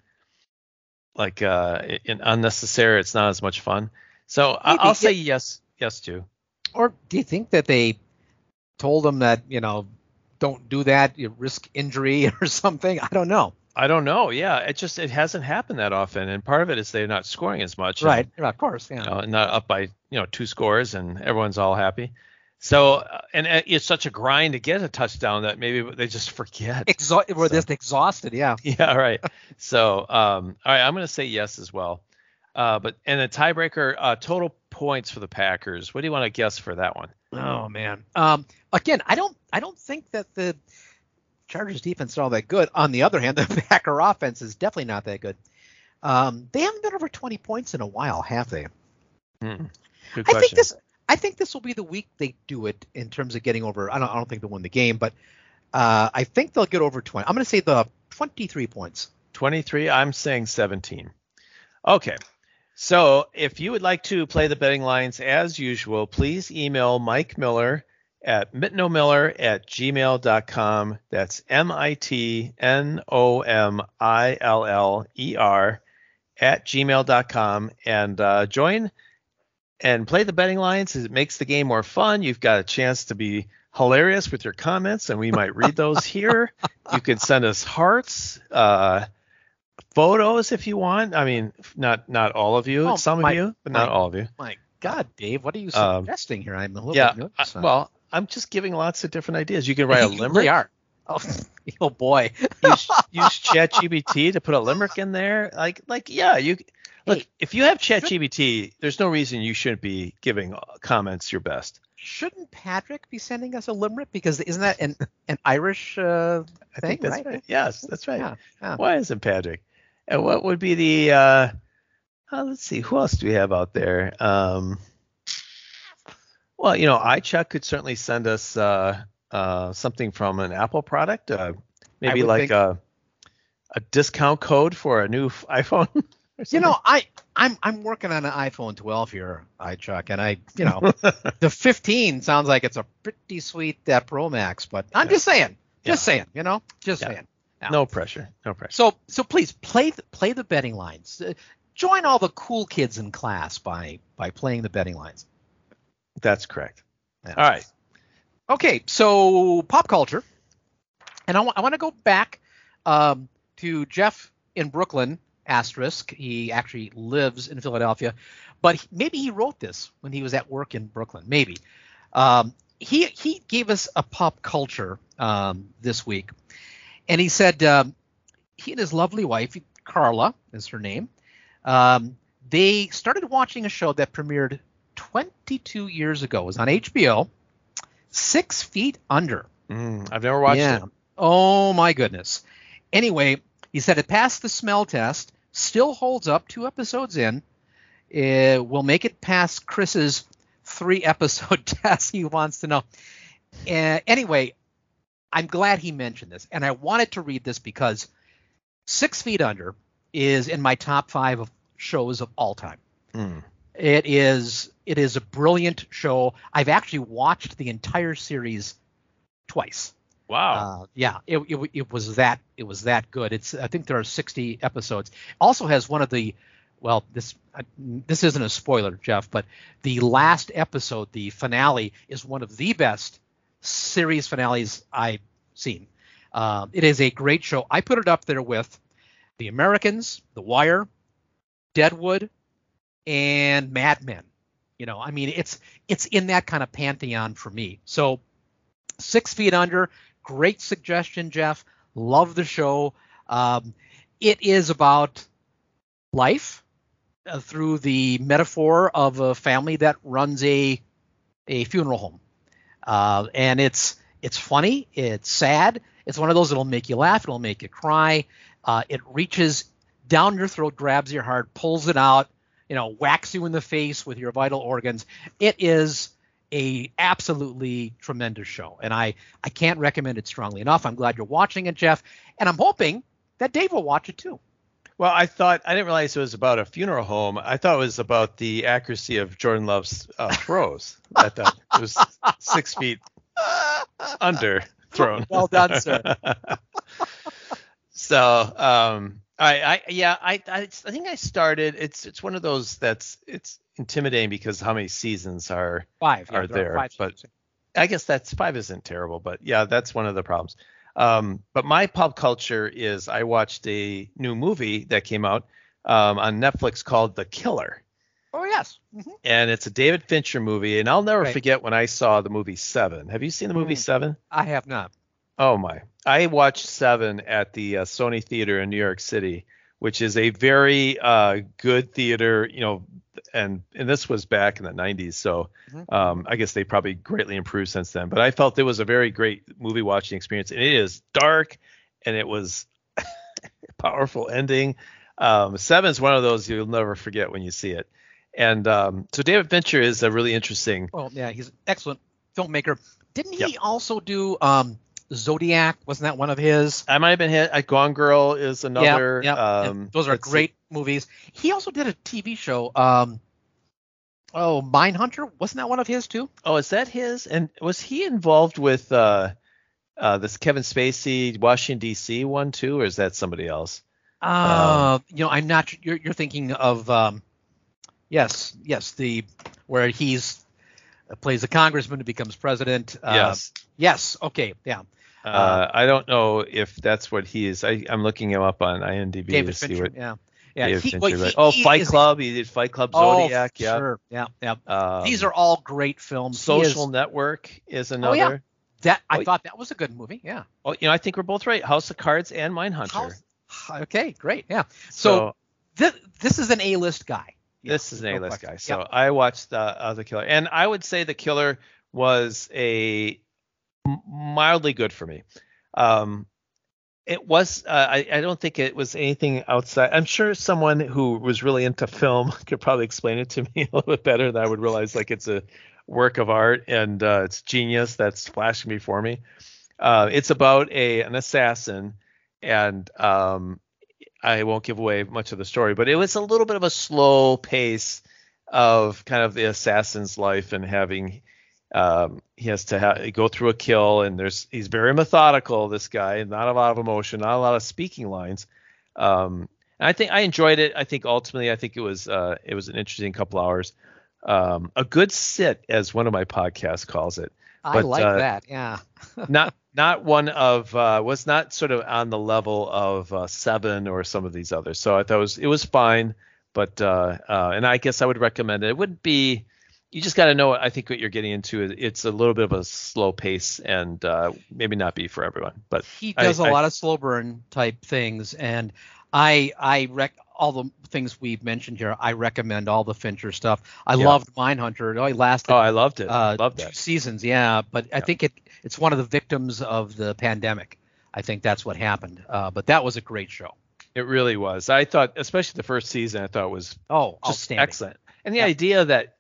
like uh, in unnecessary. It's not as much fun. So I- Maybe, I'll say yes, yes to. Or do you think that they told them that you know don't do that, you risk injury or something? I don't know. I don't know. Yeah, it just it hasn't happened that often, and part of it is they're not scoring as much. and, Right. Yeah, of course. Yeah. you know, not up by you know two scores, and everyone's all happy. So uh, and uh, it's such a grind to get a touchdown that maybe they just forget. Exha- we're So- just exhausted. Yeah. Yeah, right. So, um, all right, I'm going to say yes as well. Uh, but and a tiebreaker, uh, total points for the Packers. What do you want to guess for that one? Oh man. Um. Again, I don't. I don't think that the Chargers defense is all that good. On the other hand, the Packer offense is definitely not that good. Um. They haven't been over 20 points in a while, have they? Good I think this. I think this will be the week they do it in terms of getting over. I don't. I don't think they'll win the game, but uh, I think they'll get over 20. I'm going to say the 23 points. 23. I'm saying 17. Okay. So if you would like to play the betting lines as usual, please email Mike Miller at mitnomiller at gmail.com. That's M I T N O M I L L E R at gmail.com and uh, join and play the betting lines. It makes the game more fun. You've got a chance to be hilarious with your comments, and we might read those here. You can send us hearts, uh, photos if you want. I mean, not not all of you, Oh, some my- of you, but not all of you. My God, Dave, what are you Um, suggesting here? I'm a little Yeah. bit I- well, I'm just giving lots of different ideas. You can write a limerick. really are. Oh, oh boy. use use ChatGPT to put a limerick in there. Like like yeah, you look if you have ChatGPT, there's no reason you shouldn't be giving uh, comments your best. Shouldn't Patrick be sending us a limerick? Because isn't that an an Irish uh, I think thing, that's right? yes, that's right. Yeah, yeah. Why isn't Patrick? And what would be the uh, uh let's see, who else do we have out there? Um well, you know, iChuck could certainly send us uh uh something from an Apple product. Uh maybe like think- a a discount code for a new iPhone. You know, I I'm I'm working on an iPhone 12 here, iChuck, and I you know the 15 sounds like it's a pretty sweet uh, Pro Max, but I'm Yeah. just saying, just Yeah. saying, you know, just Yeah. saying. no pressure. No pressure. So so please play the, play the betting lines. Uh, join all the cool kids in class by by playing the betting lines. That's correct. All right. Okay, so pop culture, and I want to go back um, to Jeff in Brooklyn. Asterisk. He actually lives in Philadelphia, but he- maybe he wrote this when he was at work in Brooklyn. Maybe. Um, he he gave us a pop culture um, this week, and he said um, he and his lovely wife Carla is her name. Um, they started watching a show that premiered 22 years ago. It was on HBO. Six Feet Under. Mm, I've never watched yeah. it. Oh my goodness. Anyway, he said it passed the smell test. Still holds up. Two episodes in. Uh, will make it past Chris's three episode test. He wants to know. Uh, anyway, I'm glad he mentioned this, and I wanted to read this because Six Feet Under is in my top five of shows of all time. Mm. It is it is a brilliant show. I've actually watched the entire series twice. Wow. Uh, yeah, it, it it was that it was that good. It's I think there are 60 episodes. Also has one of the well this uh, this isn't a spoiler, Jeff, but the last episode, the finale, is one of the best series finales I've seen. Uh, it is a great show. I put it up there with The Americans, The Wire, Deadwood, and Mad Men. You know, I mean, it's it's in that kind of pantheon for me. So, Six Feet Under, great suggestion, Jeff. Love the show. Um, it is about life uh, through the metaphor of a family that runs a a funeral home, uh, and it's it's funny, it's sad, it's one of those that'll make you laugh, it'll make you cry. Uh, it reaches down your throat, grabs your heart, pulls it out, you know, whacks you in the face with your vital organs. It is a absolutely tremendous show, and I I can't recommend it strongly enough. I'm glad you're watching it, Jeff, and I'm hoping that Dave will watch it too. Well, I thought I didn't realize it was about a funeral home. I thought it was about the accuracy of Jordan Love's uh, throws. I thought it was six feet under thrown. Well done, sir. so, um, I, I yeah, I, I I think I started. It's it's one of those that's it's intimidating because how many seasons are Five. yeah, are there there, five but- seasons. I guess that's five isn't terrible, but yeah, that's one of the problems. Um, but my pop culture is I watched a new movie that came out um, on Netflix called The Killer, Oh yes. Mhm. and it's a David Fincher movie. And I'll never Right. forget when I saw the movie Seven. Have you seen the movie Mm. Seven? I have not. Oh my! I watched Seven at the uh, Sony Theater in New York City, which is a very uh, good theater. You know, and and this was back in the 90s, so Mhm. um, I guess they probably greatly improved since then. But I felt it was a very great movie watching experience, and it is dark, and it was powerful ending. Um, Seven is one of those you'll never forget when you see it. And um, so David Fincher is a really interesting. Well, yeah, he's an excellent filmmaker. Didn't he Yep. also do um, Zodiac? Wasn't that one of his? I might have been hit. Gone Girl is another. yeah, yeah. Um, those are let's see. great movies. He also did a TV show. Um, oh, Mindhunter. Wasn't that one of his too? Oh, is that his? And was he involved with uh, uh, this Kevin Spacey Washington D.C. one too, or is that somebody else? Uh, you know, I'm not. You're, you're thinking of um, yes, yes, the where he's plays a congressman who becomes president. Uh, yes. Yes. Okay. Yeah. Uh, I don't know if that's what he is. I, I'm looking him up on IMDb David to see Fincher. what Yeah. Yeah. David he- Fincher. well, he- right. oh, he Fight is- Club. He did Fight Club, Oh, Zodiac. yeah. Sure. Yeah. Yeah. Um, These are all great films. Social is- Network is another. Oh, yeah. that I Oh, thought that was a good movie. Yeah. Oh, you know, I think we're both right. House of Cards and Mindhunter. House- Okay. Great. Yeah. So, this this is an A-list guy. Yeah, this is an A-list guy. So Yeah. I watched uh, uh, the Killer, and I would say the Killer was a mildly good for me. Um, it was. Uh, I, I don't think it was anything outside. I'm sure someone who was really into film could probably explain it to me a little bit better than I would realize. Like it's a work of art and uh, it's genius that's flashing before me. Uh, it's about a an assassin, and um, I won't give away much of the story, but it was a little bit of a slow pace of kind of the assassin's life and having um, he has to ha- go through a kill and there's he's very methodical this guy not a lot of emotion not a lot of speaking lines um, and I think I enjoyed it I think ultimately I think it was uh, it was an interesting couple hours um, a good sit as one of my podcasts calls it I like uh, that. Yeah. not not one of uh, was not sort of on the level of uh, seven or some of these others. So I thought it was it was fine, but uh, uh, and I guess I would recommend it. It wouldn't be you just got to know. I think what you're getting into. It's a little bit of a slow pace and uh, maybe not be for everyone. But he does a I- lot of slow burn type things and i i rec all the things we've mentioned here i recommend all the fincher stuff i Yeah. loved mindhunter it only lasted oh, I loved it. uh, loved that. seasons yeah but i think it it's one of the victims of the pandemic i think that's what happened uh, but that was a great show It really was. I thought, especially the first season, I thought was oh just excellent. And the Yeah. idea that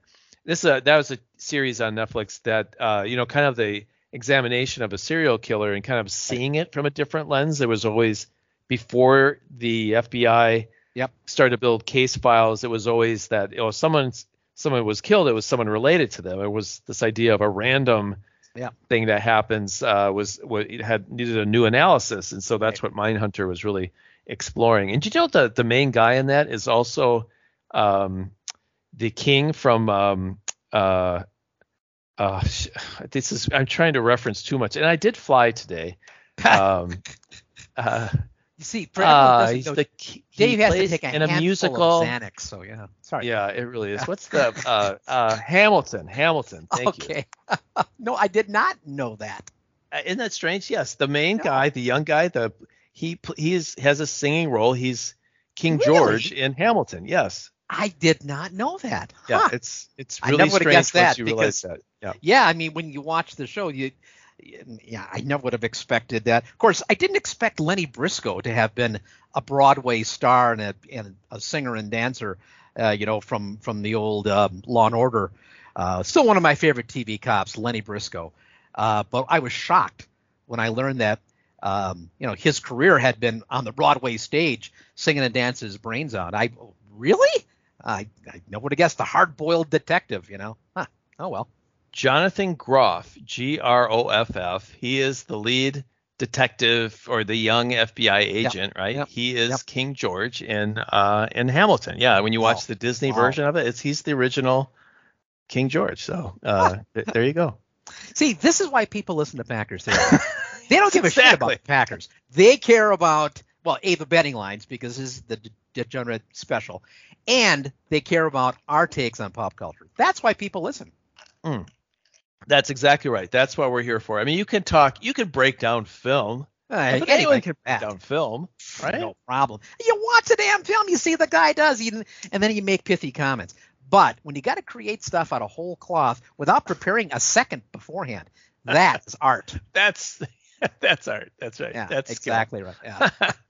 this uh, that was a series on Netflix that uh, you know kind of the examination of a serial killer and kind of seeing it from a different lens. There was always before the FBI Yep. started to build case files. It was always that you know someone someone was killed. It was someone related to them. It was this idea of a random Yep. thing that happens uh, was what it had needed a new analysis, and so that's what Mindhunter was really exploring. And you know the the main guy in that is also um, the king from um, uh, uh, this is I'm trying to reference too much, and I did fly today. Um, uh, you see uh, he's the he dave has to take a in a musical. of xanax so yeah sorry Yeah, it really is. What's the uh, uh, Hamilton? Hamilton. Thank you. okay no i did not know that Uh, Isn't that strange? Yes, the main No. guy, the young guy, the he he is, has a singing role. He's King Really? George in Hamilton. Yes. I did not know that Yeah, Huh. it's it's I really never strange guessed that you realize because- that. Yeah. yeah i mean when you watch the show you yeah i never would have expected that of course i didn't expect lenny briscoe to have been a broadway star and a, and a singer and dancer uh, you know from from the old um, law and order uh, still one of my favorite tv cops lenny briscoe uh, but i was shocked when i learned that um, you know his career had been on the broadway stage singing and dancing his brains out i really i, I never would have guessed the hard-boiled detective you know huh. oh well Jonathan Groff, G R O F F. He is the lead detective or the young FBI agent, right? Yep. He is Yep. King George in uh in Hamilton. Yeah, when you watch Wow. the Disney Wow. version of it, it's he's the original King George. So uh, th- there you go. See, this is why people listen to Packers they don't give a shit about the Packers. They care about well, a the betting lines because this is the degenerate special, and they care about our takes on pop culture. That's why people listen. That's exactly right. That's what we're here for. I mean, you can talk, you can break down film. Uh, anyone anyone can break down film, right? No problem. You watch a damn film, you see the guy does, and then you make pithy comments. But when you got to create stuff out of whole cloth without preparing a second beforehand, that is art. That's that's art. That's right. Yeah, that's skill. exactly right. Yeah.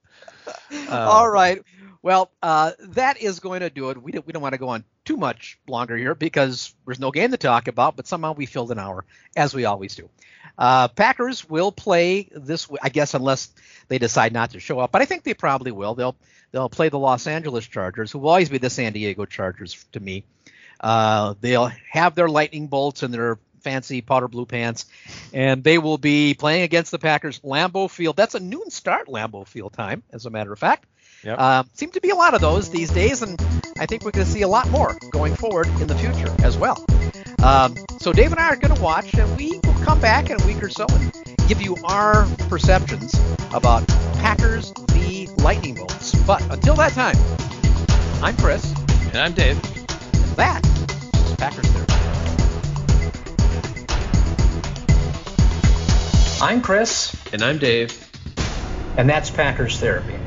Uh, All right. Well, uh, that is going to do it. We don't, we don't want to go on too much longer here because there's no game to talk about, but somehow we filled an hour, as we always do. Uh, Packers will play this, I guess, unless they decide not to show up, but I think they probably will. They'll they'll play the Los Angeles Chargers, who will always be the San Diego Chargers to me. Uh, they'll have their lightning bolts and their fancy powder blue pants, and they will be playing against the Packers Lambeau Field. That's a noon start Lambeau Field time, as a matter of fact. Yep. Uh, seem to be a lot of those these days, and I think we're going to see a lot more going forward in the future as well. Um, so Dave and I are going to watch, and we will come back in a week or so and give you our perceptions about Packers v. Lightning Bolts. But until that time, I'm Chris, And I'm Dave. and that is Packers Therapy. I'm Chris, And I'm Dave. and that's Packers Therapy.